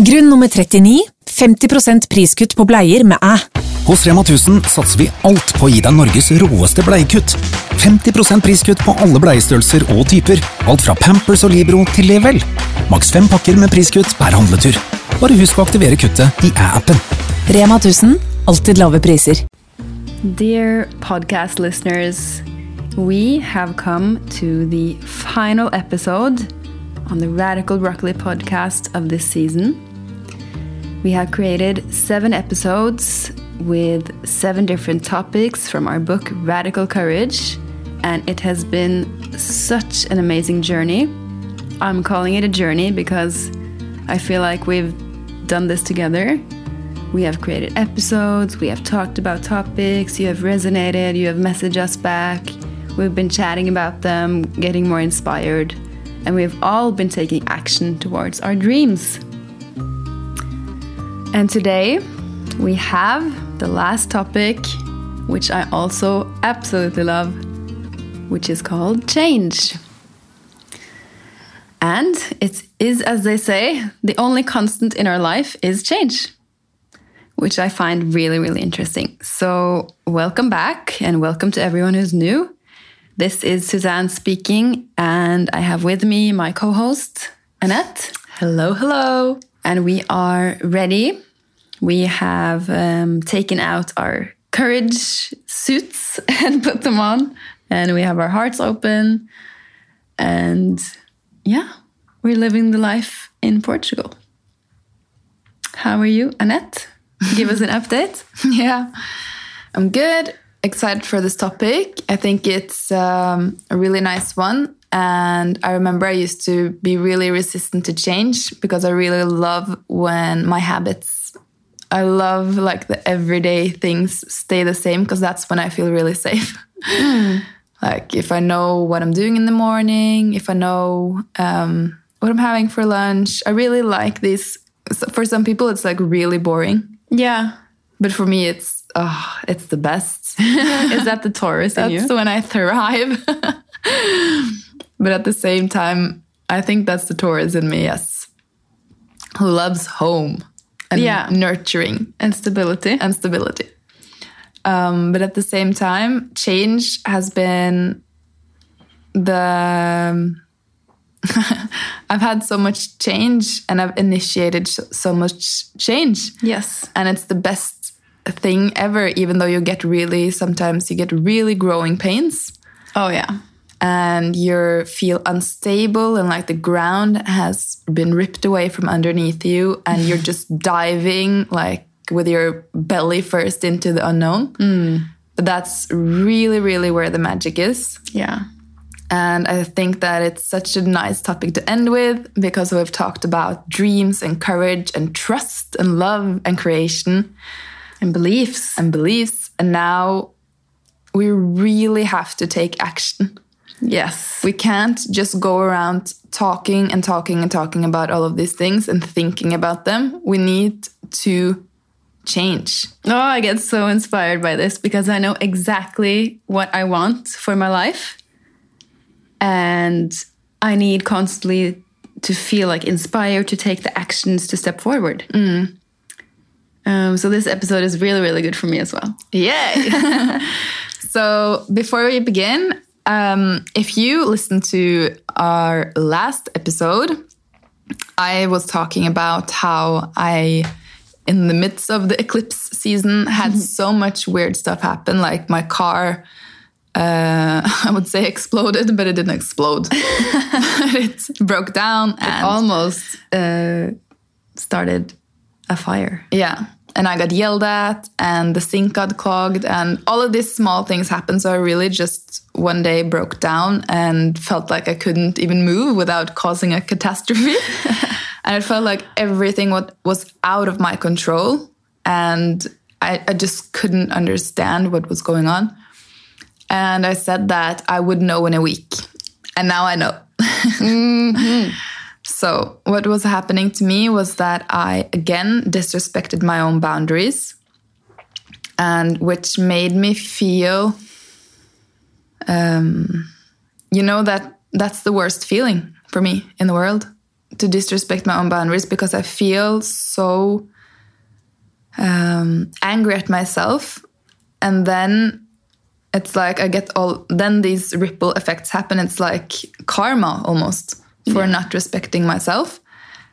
Grunn nummer 39 50% priskutt på bleier med æ. Hos Rema 1000 satser vi alt på å gi deg Norges råeste bleiekutt. 50% priskutt på alle bleiestørrelser og typer. Alt fra Pampers og Libro til Level. Maks fem pakker med priskutt per handletur. Bare husk å aktivere kuttet i æ-appen. Rema 1000 alltid lave priser. Dear podcast listeners, we have come to the final episode on the Radical Broccoli podcast of this season. We have created seven episodes with seven different topics from our book Radical Courage, and it has been such an amazing journey. I'm calling it a journey because I feel like we've done this together. We have created episodes, we have talked about topics, you have resonated, you have messaged us back, we've been chatting about them, getting more inspired, and we've all been taking action towards our dreams. And today we have the last topic, which I also absolutely love, which is called change. And it is, as they say, the only constant in our life is change, which I find really, really interesting. So, welcome back and welcome to everyone who's new. This is Suzanne speaking, and I have with me my co host, Annette. Hello, hello. And we are ready. We have um, taken out our courage suits and put them on, and we have our hearts open. And yeah, we're living the life in Portugal. How are you, Annette? Give us an update. Yeah, I'm good. Excited for this topic. I think it's um, a really nice one. And I remember I used to be really resistant to change because I really love when my habits, I love like the everyday things stay the same because that's when I feel really safe. like if I know what I'm doing in the morning, if I know um, what I'm having for lunch, I really like this. For some people, it's like really boring. Yeah. But for me, it's oh, it's the best. Is that the Taurus That's when I thrive. but at the same time, I think that's the Taurus in me, yes. Who loves home and Yeah. nurturing And stability. and stability. Um, but at the same time, change has been the. I've had so much change and I've initiated so so much change yes. and it's the best thing ever even though you get really sometimes you get really growing pains Oh, yeah. And you feel unstable and like the ground has been ripped away from underneath you and you're just diving like with your belly first into the unknown mm. but that's really really where the magic is Yeah. and I think that it's such a nice topic to end with because we've talked about dreams and courage and trust and love and creation And beliefs. and beliefs. And now we really have to take action. Yes. We can't just go around talking and talking and talking about all of these things and thinking about them. We need to change. Oh, I get so inspired by this because I know exactly what I want for my life. And I need constantly to feel like inspired to take the actions to step forward. Um, so this episode is really, really good for me as well. Yay! so before we begin, um, if you listen to our last episode, I was talking about how I, in the midst of the eclipse season, had so much weird stuff happen. Like my car, uh, I would say exploded, but it didn't explode. it broke down and Almost uh, started a fire. yeah. And I got yelled at, and the sink got clogged, and all of these small things happened. So I really just one day broke down and felt like I couldn't even move without causing a catastrophe. and it felt like everything what was out of my control, and I, I just couldn't understand what was going on. And I said that I would know in a week, and now I know. Mm-hmm. So, what was happening to me was that I again disrespected my own boundaries, and which made me feel, um, you know, that that's the worst feeling for me in the world to disrespect my own boundaries because I feel so um, angry at myself, and then it's like I get all. Then these ripple effects happen. It's like karma almost for not respecting myself.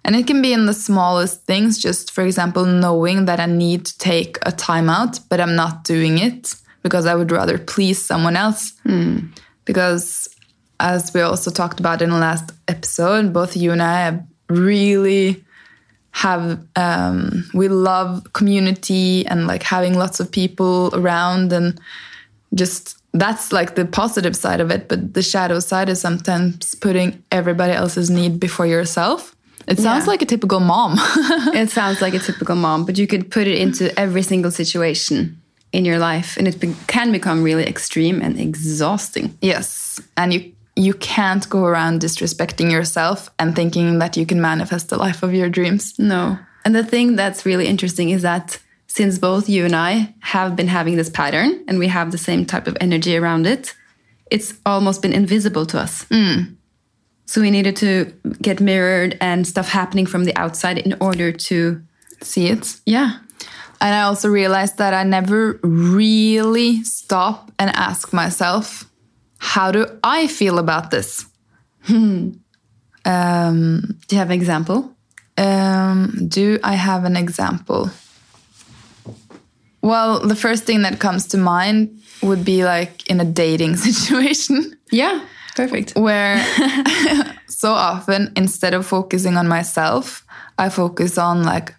And it can be in the smallest things, just for example, knowing that I need to take a timeout, but I'm not doing it because I would rather please someone else. Because, as we also talked about in the last episode, both you and I have really have um, we love community and like having lots of people around and just that's like the positive side of it but the shadow side is sometimes putting everybody else's need before yourself it sounds Yeah. like a typical mom it sounds like a typical mom, but you could put it into every single situation in your life, and it be- can become really extreme and exhausting. yes and you you can't go around disrespecting yourself and thinking that you can manifest the life of your dreams No. And the thing that's really interesting is that since both you and I have been having this pattern and we have the same type of energy around it, it's almost been invisible to us. So we needed to get mirrored and stuff happening from the outside in order to, see it yeah, And I also realized that I never really stop and ask myself, how do I feel about this? um, do you have an example? um, do I have an example? Well, the first thing that comes to mind would be like in a dating situation. Yeah, perfect. where so often instead of focusing on myself i focus on like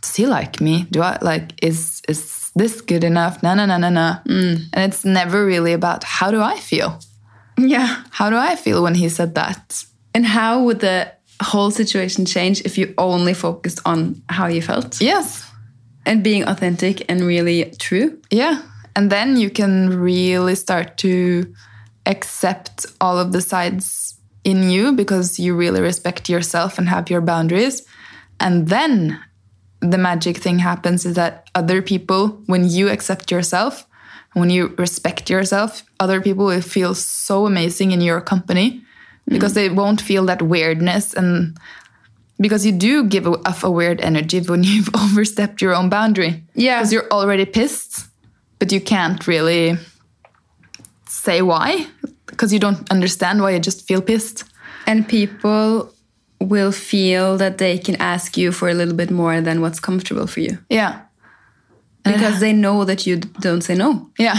does he like me? Do i like is is this good enough? No no no no no mm. and it's never really about how do i feel? Yeah. how do i feel when he said that? And how would the whole situation change if you only focused on how you felt? Yes and being authentic and really true? yeah and then you can really start to accept all of the sides in you because you really respect yourself and have your boundaries and then the magic thing happens is that other people when you accept yourself when you respect yourself other people will feel so amazing in your company because mm-hmm. they won't feel that weirdness and because you do give off a weird energy when you've overstepped your own boundary. Yeah. because you're already pissed but you can't really say why. Because you don't understand why you just feel pissed. And people will feel that they can ask you for a little bit more than what's comfortable for you. Yeah. Because they know that you don't say no. yeah.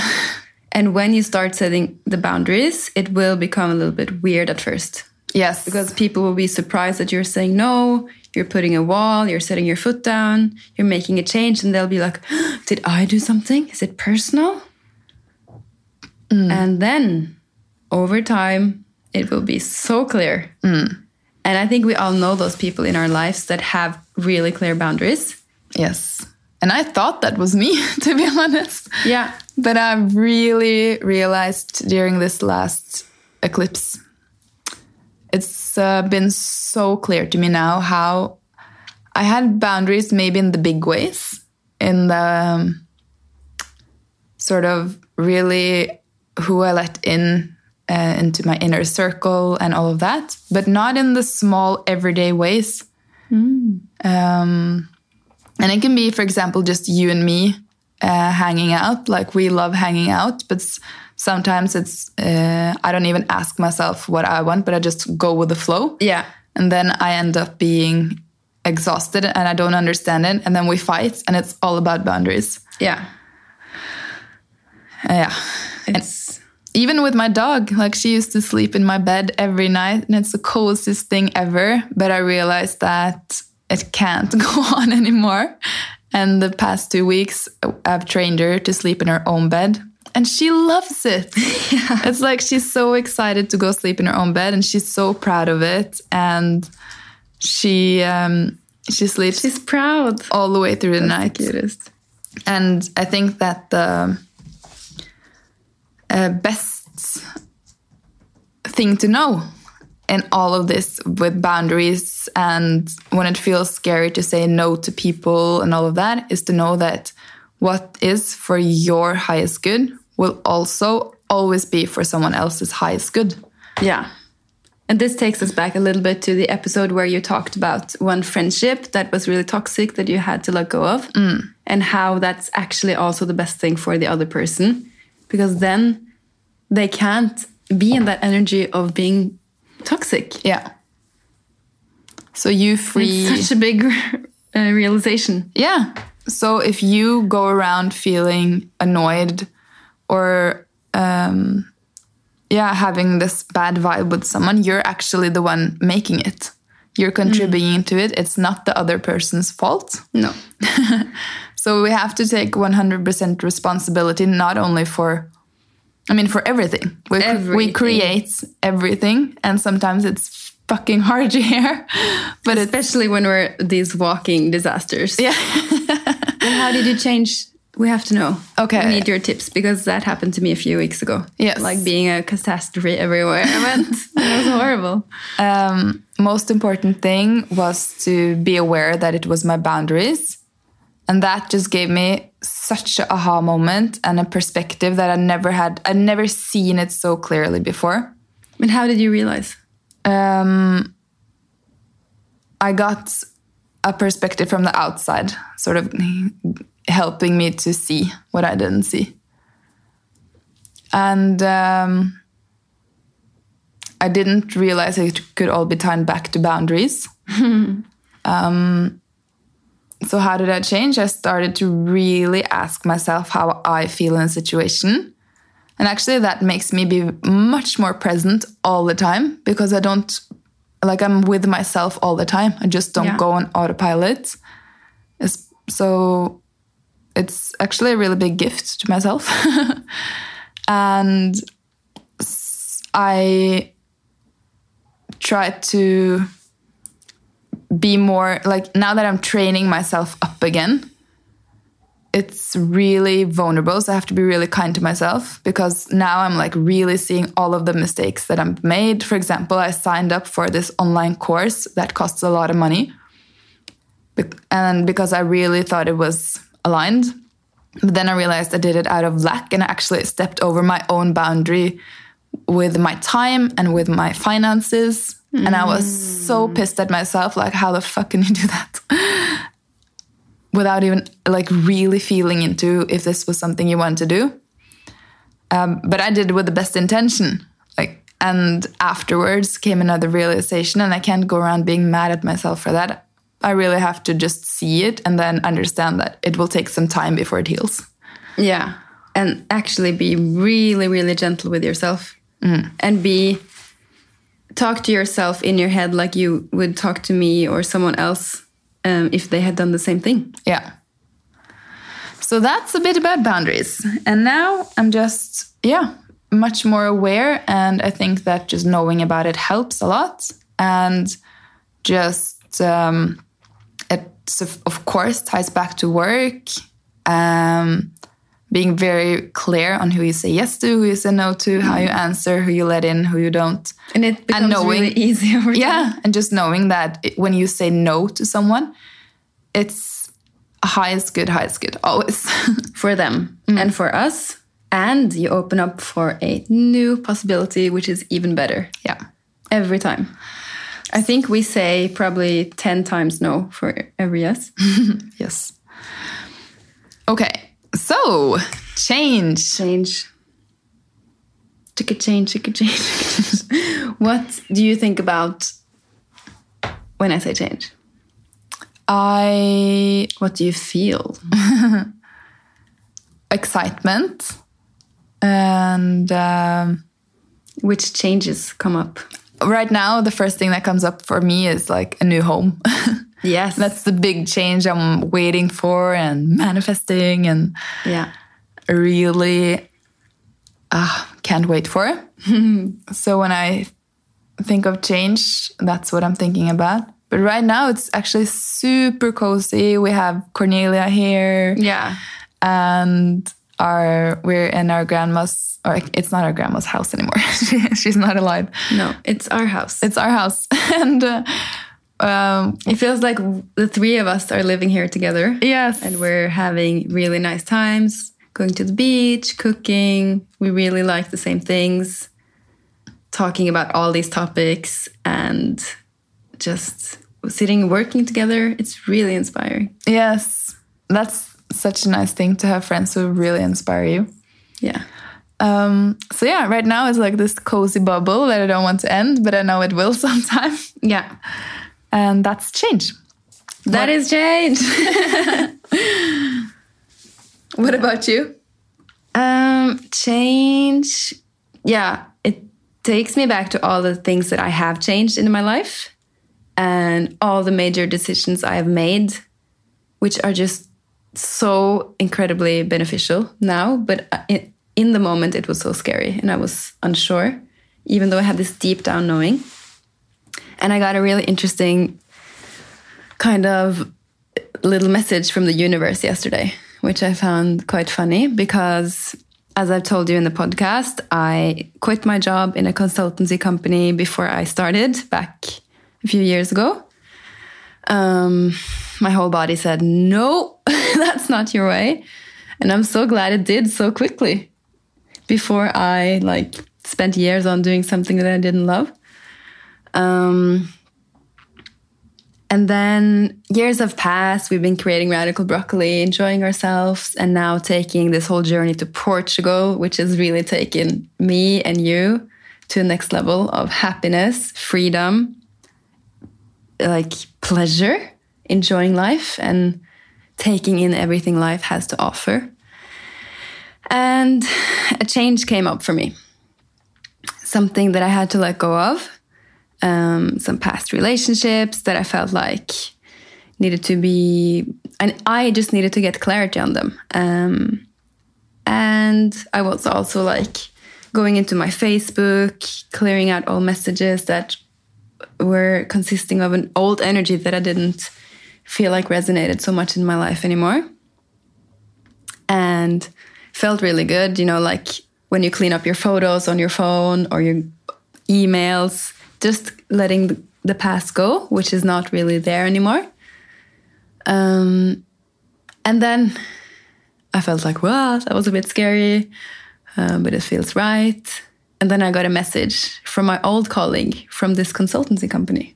And when you start setting the boundaries, it will become a little bit weird at first yes because people will be surprised that you're saying no, you're putting a wall, you're setting your foot down, you're making a change, and they'll be like, Did I do something? Is it personal? Mm. And then over time, it will be so clear. Mm. And I think we all know those people in our lives that have really clear boundaries. Yes. And I thought that was me, to be honest. Yeah. But I've really realized during this last eclipse, it's uh, been so clear to me now how I had boundaries maybe in the big ways, in the um, sort of really who I let in uh, into my inner circle and all of that, but not in the small everyday ways. Um, and it can be, for example, just you and me uh, hanging out. Like we love hanging out, but sometimes it's uh, I don't even ask myself what I want, but I just go with the flow. Yeah. And then I end up being exhausted and I don't understand it. And then we fight, and it's all about boundaries. Yeah. Uh, yeah. It's even with my dog, like she used to sleep in my bed every night, and it's the coziest thing ever. But I realized that it can't go on anymore. And the past two weeks, I've trained her to sleep in her own bed, and she loves it. It's like she's so excited to go sleep in her own bed, and she's so proud of it. And she um, she sleeps she's proud. all the way through the night Cutest. and I think that the uh, best thing to know in all of this with boundaries and when it feels scary to say no to people and all of that is to know that what is for your highest good will also always be for someone else's highest good. Yeah. And this takes us back a little bit to the episode where you talked about one friendship that was really toxic that you had to let go of, and how that's actually also the best thing for the other person, because then they can't be in that energy of being toxic. Yeah. So you free. It's such a big uh, realization. Yeah. So if you go around feeling annoyed or um, yeah, having this bad vibe with someone, you're actually the one making it. You're contributing to it. It's not the other person's fault. No. So we have to take 100% responsibility, not only for, I mean, for everything. We, we create everything, and sometimes it's fucking hard to hear. But Especially when we're these walking disasters. yeah. And how did you change? We have to know. Okay. We need your tips because that happened to me a few weeks ago. Yes. Like being a catastrophe everywhere I went. it was horrible. um, most important thing was to be aware that it was my boundaries. And that just gave me such a aha moment and a perspective that I never had, I'd never seen it so clearly before. And how did you realize? um, I got a perspective from the outside, sort of helping me to see what I didn't see. And um, I didn't realize it could all be tied back to boundaries. um, so, how did I change? I started to really ask myself how I feel in a situation. And actually, that makes me be much more present all the time because I don't, like, I'm with myself all the time. I just don't Yeah. go on autopilot. It's, so, it's actually a really big gift to myself. and I try to be more like now that I'm training myself up again, it's really vulnerable. So I have to be really kind to myself because now I'm like really seeing all of the mistakes that I've made. For example, I signed up for this online course that costs a lot of money. And because I really thought it was aligned. But then I realized I did it out of lack and I actually stepped over my own boundary with my time and with my finances. And I was so pissed at myself like, how the fuck can you do that? Without even like really feeling into if this was something you want to do. Um, but I did it with the best intention. Like, and afterwards came another realization, and I can't go around being mad at myself for that. I really have to just see it and then understand that it will take some time before it heals. Yeah. And actually be really, really gentle with yourself. And be talk to yourself in your head like you would talk to me or someone else um, if they had done the same thing. Yeah. So that's a bit about boundaries. And now I'm just, yeah, much more aware. And I think that just knowing about it helps a lot. And just, um, it, of course, ties back to work. Um, being very clear on who you say yes to, who you say no to, how you answer, who you let in, who you don't. And it becomes knowing- really easy over time. Yeah, and just knowing that it, when you say no to someone, it's highest good, highest good, always. for them and for us. And you open up for a new possibility, which is even better yeah. every time. I think we say probably 10 times no for every yes. Yes. Okay, so change. Change. Took a change, took a change. what do you think about when I say change? I What do you feel? excitement and um, Which changes come up? Right now the first thing that comes up for me is like a new home. Yes. That's the big change I'm waiting for and manifesting and yeah. really uh, can't wait for. so when I think of change, that's what I'm thinking about. But right now it's actually super cozy. We have Cornelia here. Yeah. and our we're in our grandma's or it's not our grandma's house anymore. She- She's not alive. No, it's our house. It's our house, and uh, um, It feels like the three of us are living here together. yes, And we're having really nice times, going to the beach, cooking. We really like the same things. talking about all these topics and just sitting working together. It's really inspiring. Yes, that's such a nice thing to have friends who really inspire you. Yeah. Um, so yeah, right now it's like this cozy bubble that I don't want to end, but I know it will sometime. Yeah. And that's change. That is change. What about you? Um, change. Yeah, it takes me back to all the things that I have changed in my life and all the major decisions I have made, which are just so incredibly beneficial now. But in, in the moment, it was so scary and I was unsure, even though I had this deep down knowing. And I got a really interesting kind of little message from the universe yesterday, which I found quite funny because, as I've told you in the podcast, I quit my job in a consultancy company before I started back a few years ago. Um, my whole body said, No, that's not your way. And I'm so glad it did so quickly before I like spent years on doing something that I didn't love. Um, and then years have passed. We've been creating Radical Broccoli, enjoying ourselves, and now taking this whole journey to Portugal, which has really taken me and you to a next level of happiness, freedom, like pleasure, enjoying life, and taking in everything life has to offer. And a change came up for me. Something that I had to let go of um, some past relationships that I felt like needed to be, and I just needed to get clarity on them. Um, and I was also like going into my Facebook, clearing out all messages that were consisting of an old energy that I didn't feel like resonated so much in my life anymore. And felt really good, you know, like when you clean up your photos on your phone or your emails, just letting the past go, which is not really there anymore. Um, and then I felt like, well, that was a bit scary, uh, but it feels right. And then I got a message from my old colleague from this consultancy company.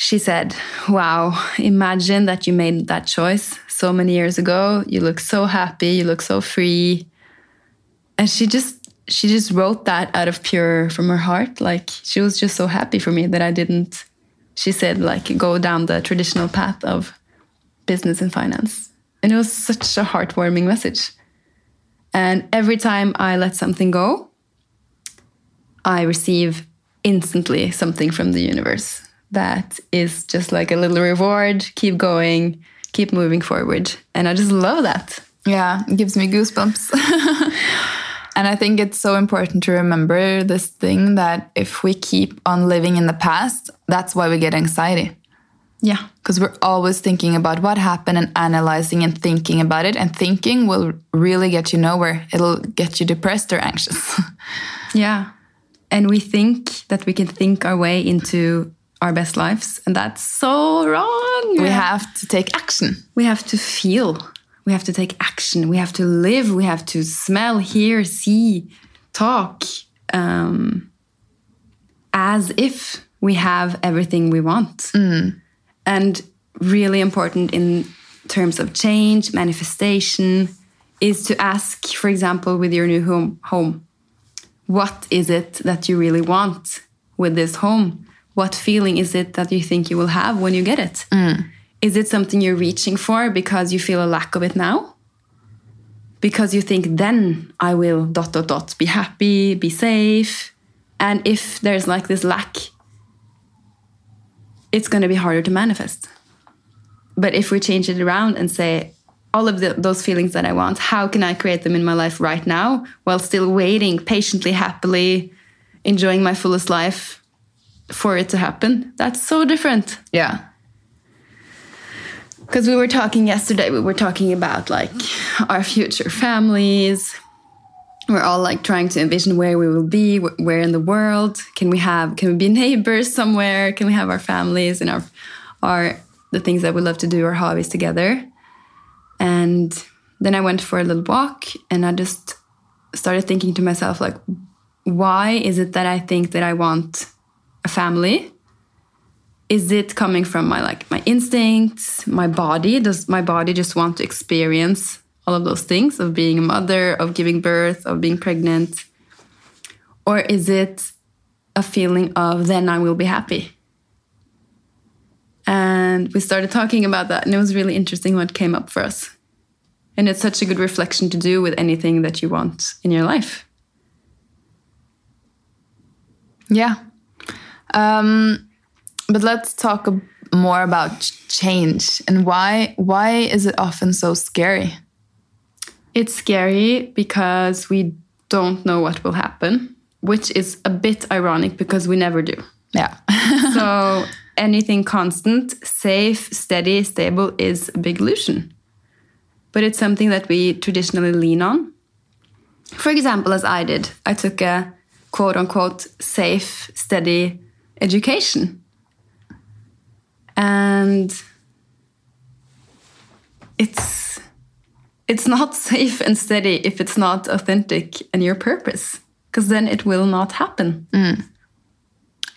She said, Wow, imagine that you made that choice so many years ago. You look so happy, you look so free. And she just she just wrote that out of pure from her heart. Like she was just so happy for me that I didn't, she said, like go down the traditional path of business and finance. And it was such a heartwarming message. And every time I let something go, I receive instantly something from the universe that is just like a little reward. Keep going, keep moving forward. And I just love that. Yeah, it gives me goosebumps. And I think it's so important to remember this thing that if we keep on living in the past, that's why we get anxiety. Yeah. Because we're always thinking about what happened and analyzing and thinking about it. And thinking will really get you nowhere. It'll get you depressed or anxious. yeah. And we think that we can think our way into our best lives. And that's so wrong. We have to take action. We have to feel we have to take action we have to live we have to smell hear see talk um, as if we have everything we want mm. and really important in terms of change manifestation is to ask for example with your new home home what is it that you really want with this home what feeling is it that you think you will have when you get it mm. Is it something you're reaching for because you feel a lack of it now? Because you think then I will dot dot dot be happy, be safe. And if there's like this lack, it's going to be harder to manifest. But if we change it around and say, all of the, those feelings that I want, how can I create them in my life right now while still waiting patiently, happily, enjoying my fullest life for it to happen? That's so different. Yeah. Because we were talking yesterday we were talking about like our future families. We're all like trying to envision where we will be where in the world. Can we have can we be neighbors somewhere? Can we have our families and our our the things that we love to do our hobbies together? And then i went for a little walk and i just started thinking to myself like why is it that I think that I want a family? Is it coming from my like my instincts, my body? Does my body just want to experience all of those things of being a mother, of giving birth, of being pregnant? Or is it a feeling of then I will be happy? And we started talking about that, and it was really interesting what came up for us. And it's such a good reflection to do with anything that you want in your life. Yeah. Um, but let's talk more about change and why why is it often so scary? It's scary because we don't know what will happen, which is a bit ironic because we never do. Yeah. So anything constant, safe, steady, stable is a big illusion. But it's something that we traditionally lean on. For example, as I did, I took a quote unquote safe, steady education. And it's it's not safe and steady if it's not authentic and your purpose because then it will not happen mm.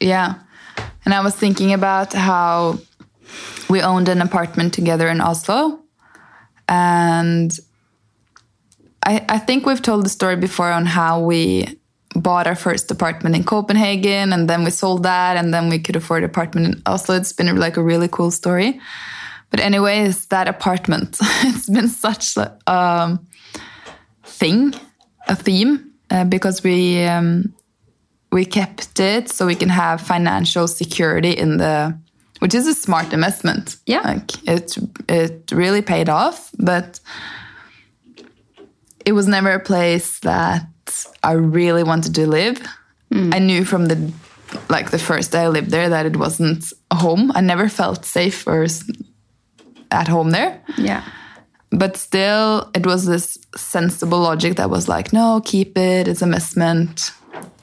Yeah. And I was thinking about how we owned an apartment together in Oslo. And I, I think we've told the story before on how we bought our first apartment in Copenhagen and then we sold that and then we could afford an apartment in Oslo. It's been like a really cool story. But anyways, that apartment, it's been such a um, thing, a theme, uh, because we um, we kept it so we can have financial security in the which is a smart investment Yeah. like it it really paid off but it was never a place that i really wanted to live. I knew from the like the first day i lived there that it wasn't a home. I never felt safe or at home there. Yeah. But still it was this sensible logic that was like no keep it. It's a investment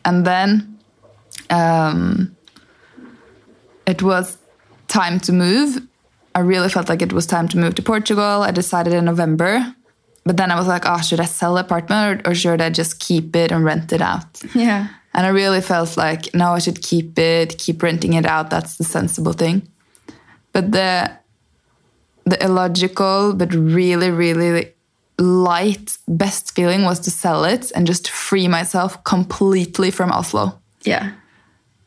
and then um, it was time to move. I really felt like it was time to move to portugal. I decided in november but then i was like oh should i sell the apartment or, or should i just keep it and rent it out yeah and I really felt like, no, I should keep it, keep renting it out. That's the sensible thing. But the the illogical but really, really light best feeling was to sell it and just free myself completely from Oslo yeah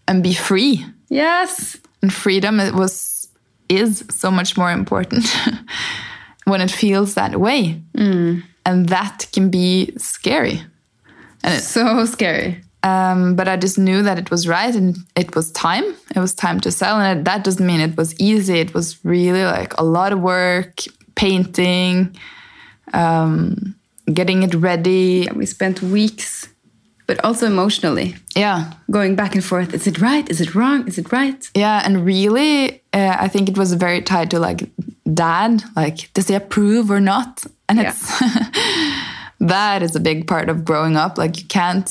and be free. yes And freedom it was is so much more important when it feels that way. And that can be scary. And it's so scary Um, but I just knew that it was right and it was time. It was time to sell. And it, that doesn't mean it was easy. It was really like a lot of work, painting, um, getting it ready. we spent weeks but also emotionally Yeah. going back and forth is it right is it wrong is it right Yeah. And really, uh, I think it was very tied to like dad. Like, does he approve or not? And Yeah. it's that is a big part of growing up. Like, you can't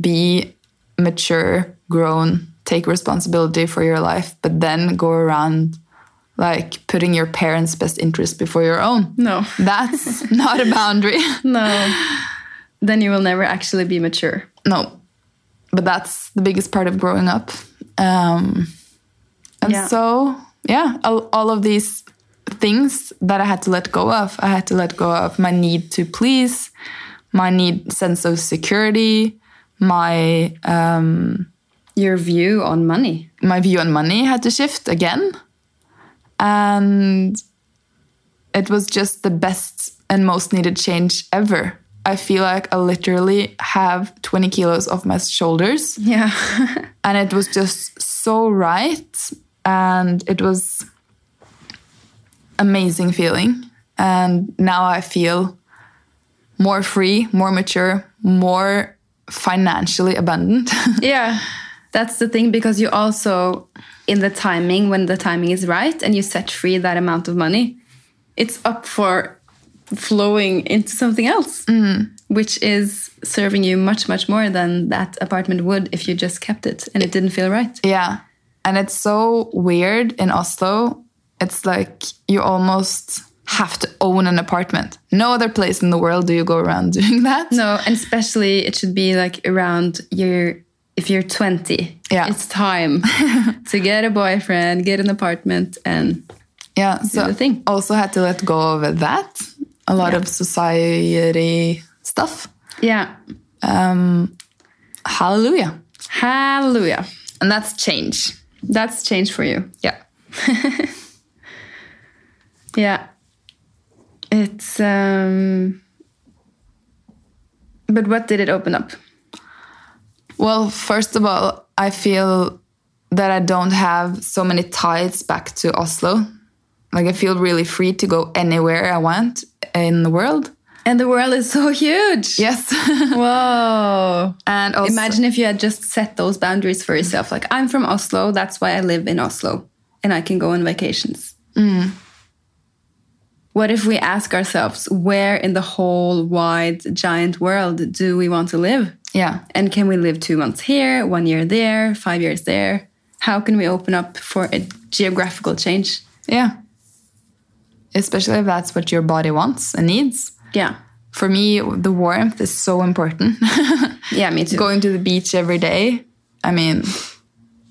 be mature, grown, take responsibility for your life, but then go around like putting your parents' best interest before your own. no That's not a boundary. no then you will never actually be mature no, but that's the biggest part of growing up. Um, and Yeah. so, yeah, all, all of these things that I had to let go of. I had to let go of my need to please, my need sense of security, my um, your view on money. my view on money had to shift again, and it was just the best and most needed change ever. I feel like I literally have 20 kilos off my shoulders. Yeah. And it was just so right. And it was amazing feeling. And now i feel more free more mature more financially abundant. Yeah that's the thing because you also in the timing when the timing is right and you set free that amount of money it's up for flowing into something else mm-hmm. which is serving you much much more than that apartment would if you just kept it and it didn't feel right. Yeah and it's so weird in oslo it's like you almost have to own an apartment. No other place in the world do you go around doing that. No, and especially it should be like around your if you're 20. Yeah. It's time to get a boyfriend, get an apartment, and Yeah, so the thing. also had to let go of that. A lot Yeah. of society stuff. yeah. Um, hallelujah. Hallelujah. And that's change. That's change for you. Yeah. Yeah. It's um but what did it open up? Well, first of all, I feel that I don't have so many ties back to Oslo. Like I feel really free to go anywhere I want in the world. And the world is so huge. Yes. Whoa. and also, Imagine if you had just set those boundaries for yourself. Like, I'm from Oslo, that's why I live in Oslo, and I can go on vacations. What if we ask ourselves, where in the whole wide, giant world do we want to live? Yeah. And can we live two months here, one year there, five years there? How can we open up for a geographical change? Yeah. Especially if that's what your body wants and needs. Yeah. For me, the warmth is so important. Yeah, me too. Going to the beach every day. I mean,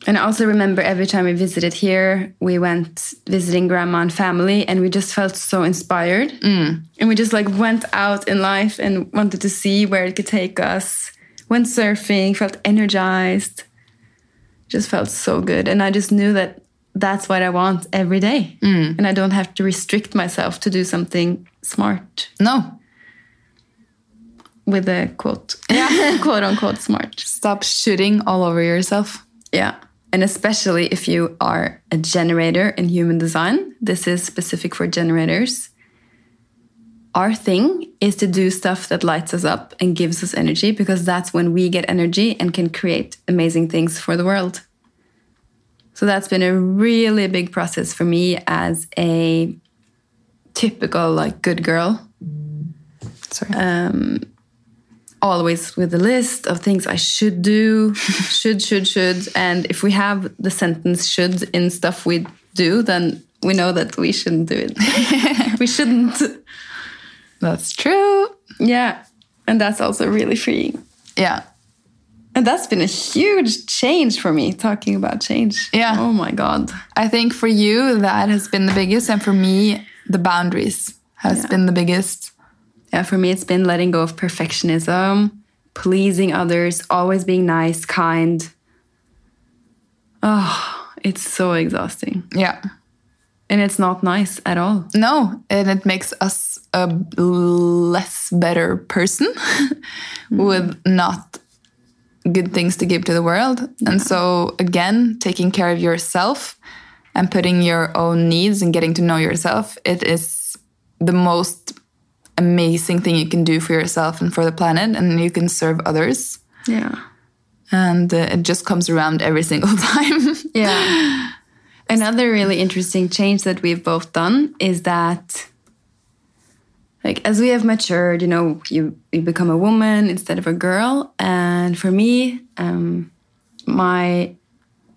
And I also remember every time we visited here, we went visiting grandma and family, and we just felt so inspired. Mm. And we just like went out in life and wanted to see where it could take us. Went surfing, felt energized, just felt so good. And I just knew that that's what I want every day. Mm. And I don't have to restrict myself to do something smart no. with a quote. Yeah. quote unquote smart. Stop shooting all over yourself. Yeah. And especially if you are a generator in human design, this is specific for generators. Our thing is to do stuff that lights us up and gives us energy because that's when we get energy and can create amazing things for the world. So that's been a really big process for me as a typical like good girl Sorry. Um, always with a list of things I should do, should, should, should. And if we have the sentence should in stuff we do, then we know that we shouldn't do it. we shouldn't. that's true. Yeah. And that's also really freeing. Yeah. And that's been a huge change for me, talking about change. Yeah. Oh my God. I think for you, that has been the biggest. And for me, the boundaries has Yeah. been the biggest. Yeah, for me, it's been letting go of perfectionism, pleasing others, always being nice, kind. Oh, it's so exhausting. Yeah. And it's not nice at all. No, and it makes us a less better person with not good things to give to the world. And so, again, taking care of yourself and putting your own needs and getting to know yourself, it is the most amazing thing you can do for yourself and for the planet, and you can serve others. Yeah. And uh, it just comes around every single time. Yeah. Another really interesting change that we've both done is that like as we have matured, you know, you, you become a woman instead of a girl. And for me, um, my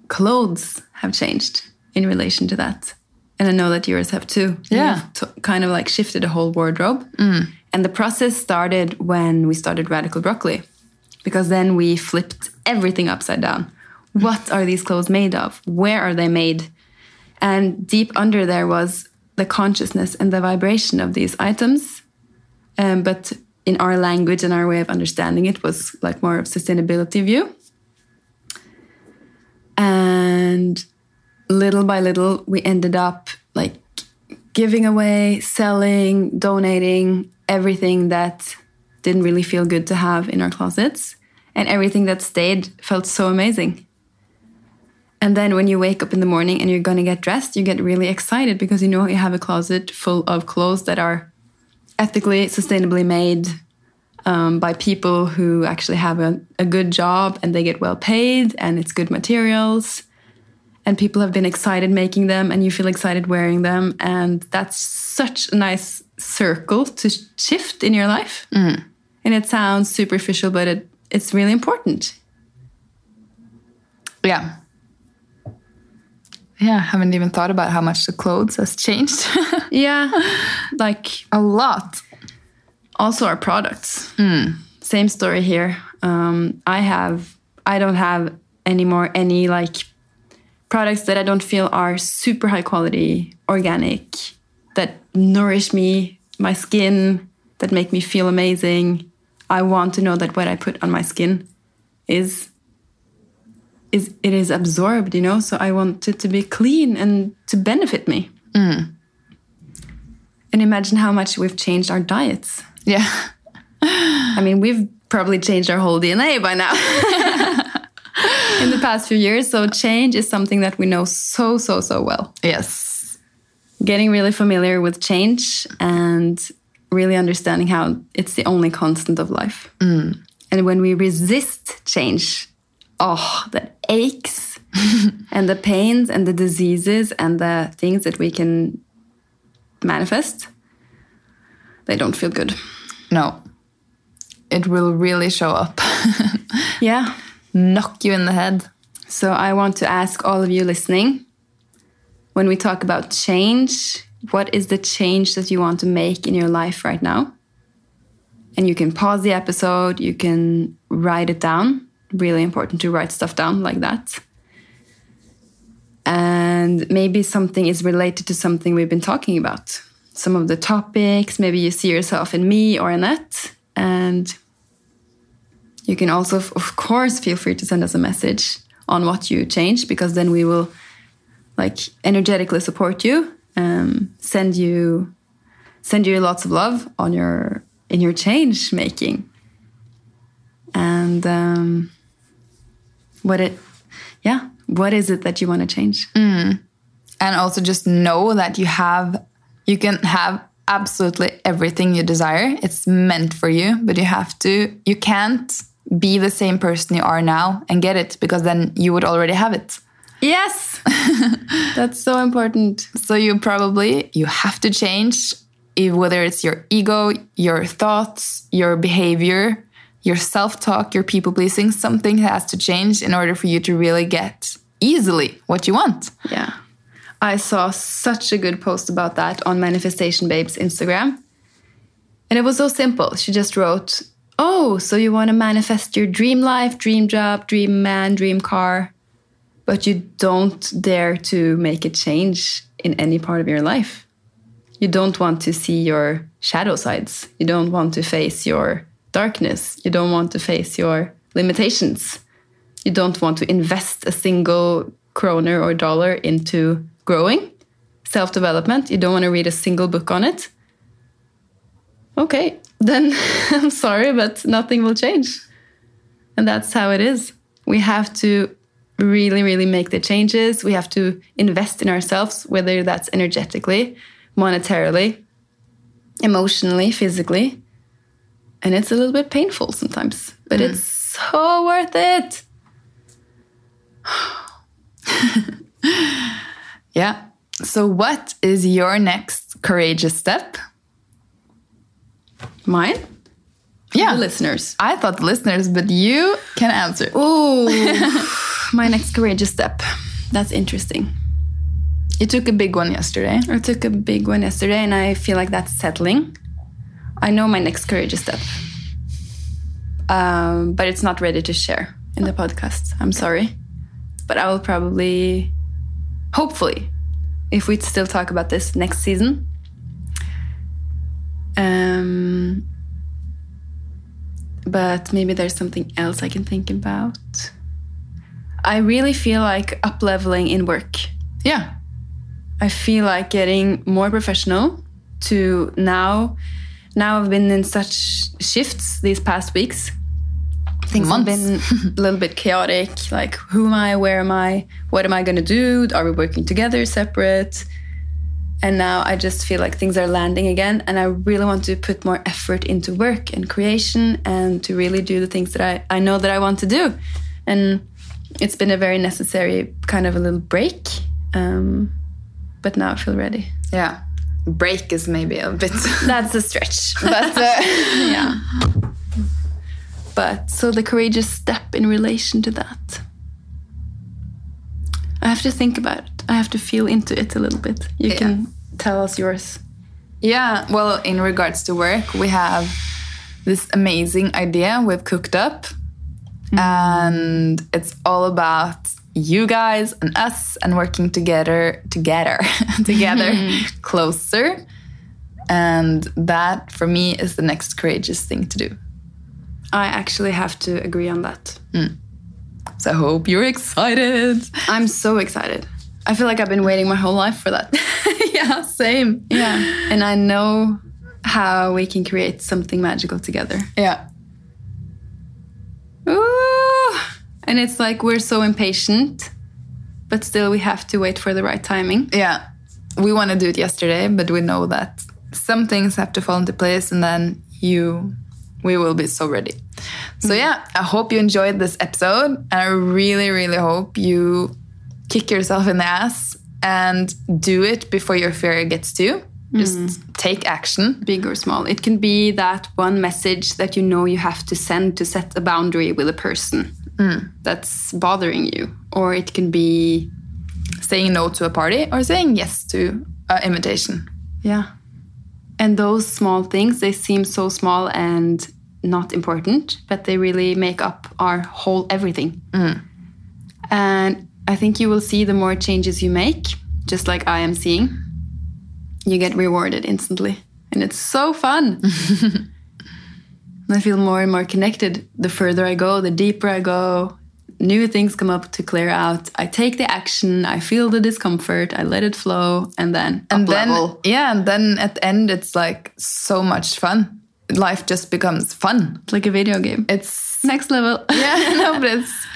clothes have changed in relation to that. And I know that yours have too. Yeah. Kind of like shifted a whole wardrobe. And the process started when we started Radical Broccoli, because then we flipped everything upside down. What are these clothes made of? Where are they made? And deep under there was the consciousness and the vibration of these items. Um, but in our language and our way of understanding it was like more of a sustainability view. And little by little, we ended up like giving away, selling, donating everything that didn't really feel good to have in our closets. And everything that stayed felt so amazing. And then when you wake up in the morning and you're going to get dressed, you get really excited because you know you have a closet full of clothes that are ethically, sustainably made um, by people who actually have a, a good job and they get well paid and it's good materials. And people have been excited making them and you feel excited wearing them. And that's such a nice circle to shift in your life. And it sounds superficial, but it, it's really important. yeah. Yeah, haven't even thought about how much the clothes has changed. Yeah, like a lot. also our products. Same story here. Um, I have, I don't have anymore any like products that I don't feel are super high quality, organic, that nourish me, my skin, that make me feel amazing. I want to know that what I put on my skin is is it is absorbed, you know. So I want it to be clean and to benefit me. Mm. And imagine how much we've changed our diets. Yeah. I mean, we've probably changed our whole DNA by now in the past few years. So, change is something that we know so, so, so well. Yes. Getting really familiar with change and really understanding how it's the only constant of life. Mm. And when we resist change, oh, that aches and the pains and the diseases and the things that we can manifest, they don't feel good. No. It will really show up. Yeah. Knock you in the head. So I want to ask all of you listening when we talk about change, what is the change that you want to make in your life right now? And you can pause the episode, you can write it down. Really important to write stuff down like that. And maybe something is related to something we've been talking about. Some of the topics, maybe you see yourself in me or Annette. And you can also, of course, feel free to send us a message on what you change because then we will like energetically support you, um, send you send you lots of love on your in your change making, and um, what it, yeah, what is it that you want to change? and also just know that you have you can have absolutely everything you desire. It's meant for you but you have to you can't be the same person you are now and get it because then you would already have it Yes, that's so important. so you probably you have to change if- whether it's your ego your thoughts your behavior your self-talk your people pleasing something has to change in order for you to really get easily what you want Yeah. I saw such a good post about that on Manifestation Babe's Instagram. And it was so simple. She just wrote, Oh, so you want to manifest your dream life, dream job, dream man, dream car, but you don't dare to make a change in any part of your life. You don't want to see your shadow sides. You don't want to face your darkness. You don't want to face your limitations you don't want to invest a single kroner or dollar into growing, self development, you don't want to read a single book on it. Okay, then I'm sorry, but nothing will change. And that's how it is. We have to really, really make the changes. We have to invest in ourselves, whether that's energetically, monetarily, emotionally, physically. And it's a little bit painful sometimes, but hmm. it's so worth it. Yeah. So, what is your next courageous step? Mine? Yeah. The listeners. I thought the listeners, but you can answer. Oh, my next courageous step. That's interesting. You took a big one yesterday. I took a big one yesterday and I feel like that's settling. I know my next courageous step. Um, but it's not ready to share in the podcast. I'm sorry. But I will probably, hopefully, if we still talk about this next season. Um, but maybe there's something else I can think about. I really feel like up leveling in work. Yeah. I feel like getting more professional to now. Now I've been in such shifts these past weeks. Things Months. have been a little bit chaotic. Like, who am I? Where am I? What am I going to do? Are we working together, separate? And now I just feel like things are landing again. And I really want to put more effort into work and creation and to really do the things that I, I know that I want to do. And it's been a very necessary kind of a little break. Um, but now I feel ready. Yeah. Break is maybe a bit. That's a stretch. But uh, yeah. But so the courageous step in relation to that. I have to think about it. I have to feel into it a little bit. You Yeah. can tell us yours. Yeah, well, in regards to work, we have this amazing idea we've cooked up, mm-hmm. and it's all about you guys and us and working together, together, together, closer. And that, for me, is the next courageous thing to do. I actually have to agree on that. Mm. So I hope you're excited. I'm so excited. I feel like I've been waiting my whole life for that. yeah, same. yeah. And I know how we can create something magical together. Yeah. Ooh. And it's like we're so impatient, but still we have to wait for the right timing. Yeah. We want to do it yesterday, but we know that some things have to fall into place and then you we will be so ready. So mm-hmm. yeah, I hope you enjoyed this episode and I really really hope you kick yourself in the ass and do it before your fear gets to you. Just mm-hmm. take action. big or small. It can be that one message that you know you have to send to set a boundary with a person mm. that's bothering you. Or it can be, Saying no to a party or saying yes to an invitation. yeah. And those small things, they seem so small and not important, but they really make up our whole everything. Mm. And I think you will see the more changes you make, just like I am seeing, you get rewarded instantly. And it's so fun. I feel more and more connected. The further I go, the deeper I go. New things come up to clear out. I take the action. I feel the discomfort. I let it flow, and then and then level. yeah, and then at the end it's like so much fun. Life just becomes fun. It's like a video game. It's Next level. yeah, no, but it's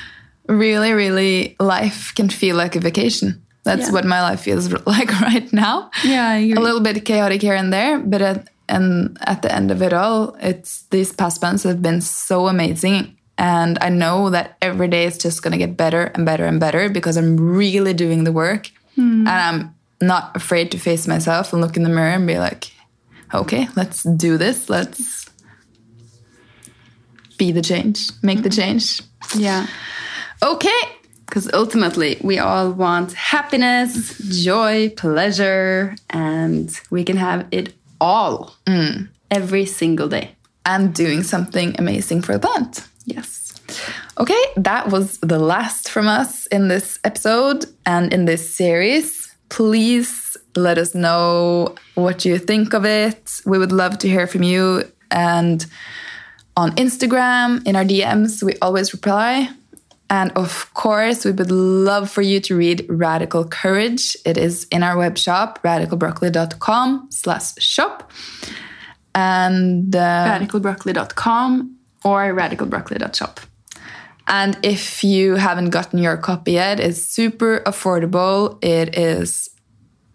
really, really life can feel like a vacation. That's Yeah. what my life feels like right now. Yeah, a little bit chaotic here and there, but at, and at the end of it all, it's these past months have been so amazing. And I know that every day it's just going to get better and better and better because I'm really doing the work. Hmm. And I'm not afraid to face myself and look in the mirror and be like, okay, let's do this. Let's be the change, make the hmm. change. yeah. Okay. Because ultimately, we all want happiness, joy, pleasure, and we can have it all mm. every single day. And doing something amazing for the planet. Yes. Okay, that was the last from us in this episode and in this series. Please let us know what you think of it. We would love to hear from you. And on Instagram, in our DMs, we always reply. And of course, we would love for you to read Radical Courage. It is in our web shop, radicalbroccoli.com slash shop. And uh, Radicalbroccoli.com or radicalbroccoli.shop. And if you haven't gotten your copy yet, it's super affordable. It is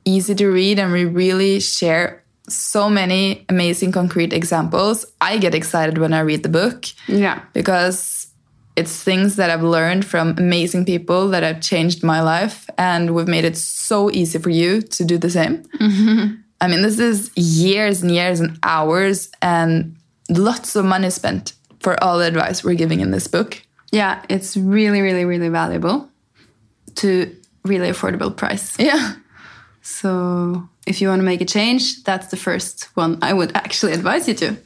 easy to read, and we really share so many amazing concrete examples. I get excited when I read the book Yeah. because it's things that I've learned from amazing people that have changed my life, and we've made it so easy for you to do the same. Mm-hmm. I mean, this is years and years and hours, and lots of money spent for all the advice we're giving in this book. Yeah, it's really, really, really valuable to really affordable price. Yeah. So if you want to make a change, that's the first one I would actually advise you to.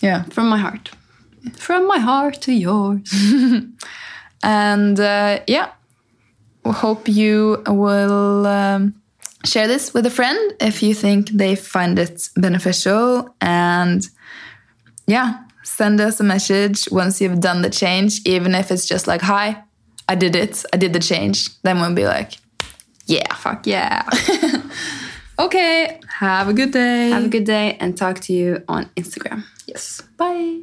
Yeah. From my heart. From my heart to yours. And uh, yeah, we hope you will um, share this with a friend if you think they find it beneficial. And yeah, send us a message once you've done the change, even if it's just like, hi, I did it, I did the change. Then we'll be like, yeah. Fuck yeah. Okay, have a good day. Have a good day and talk to you on Instagram. yes. Bye.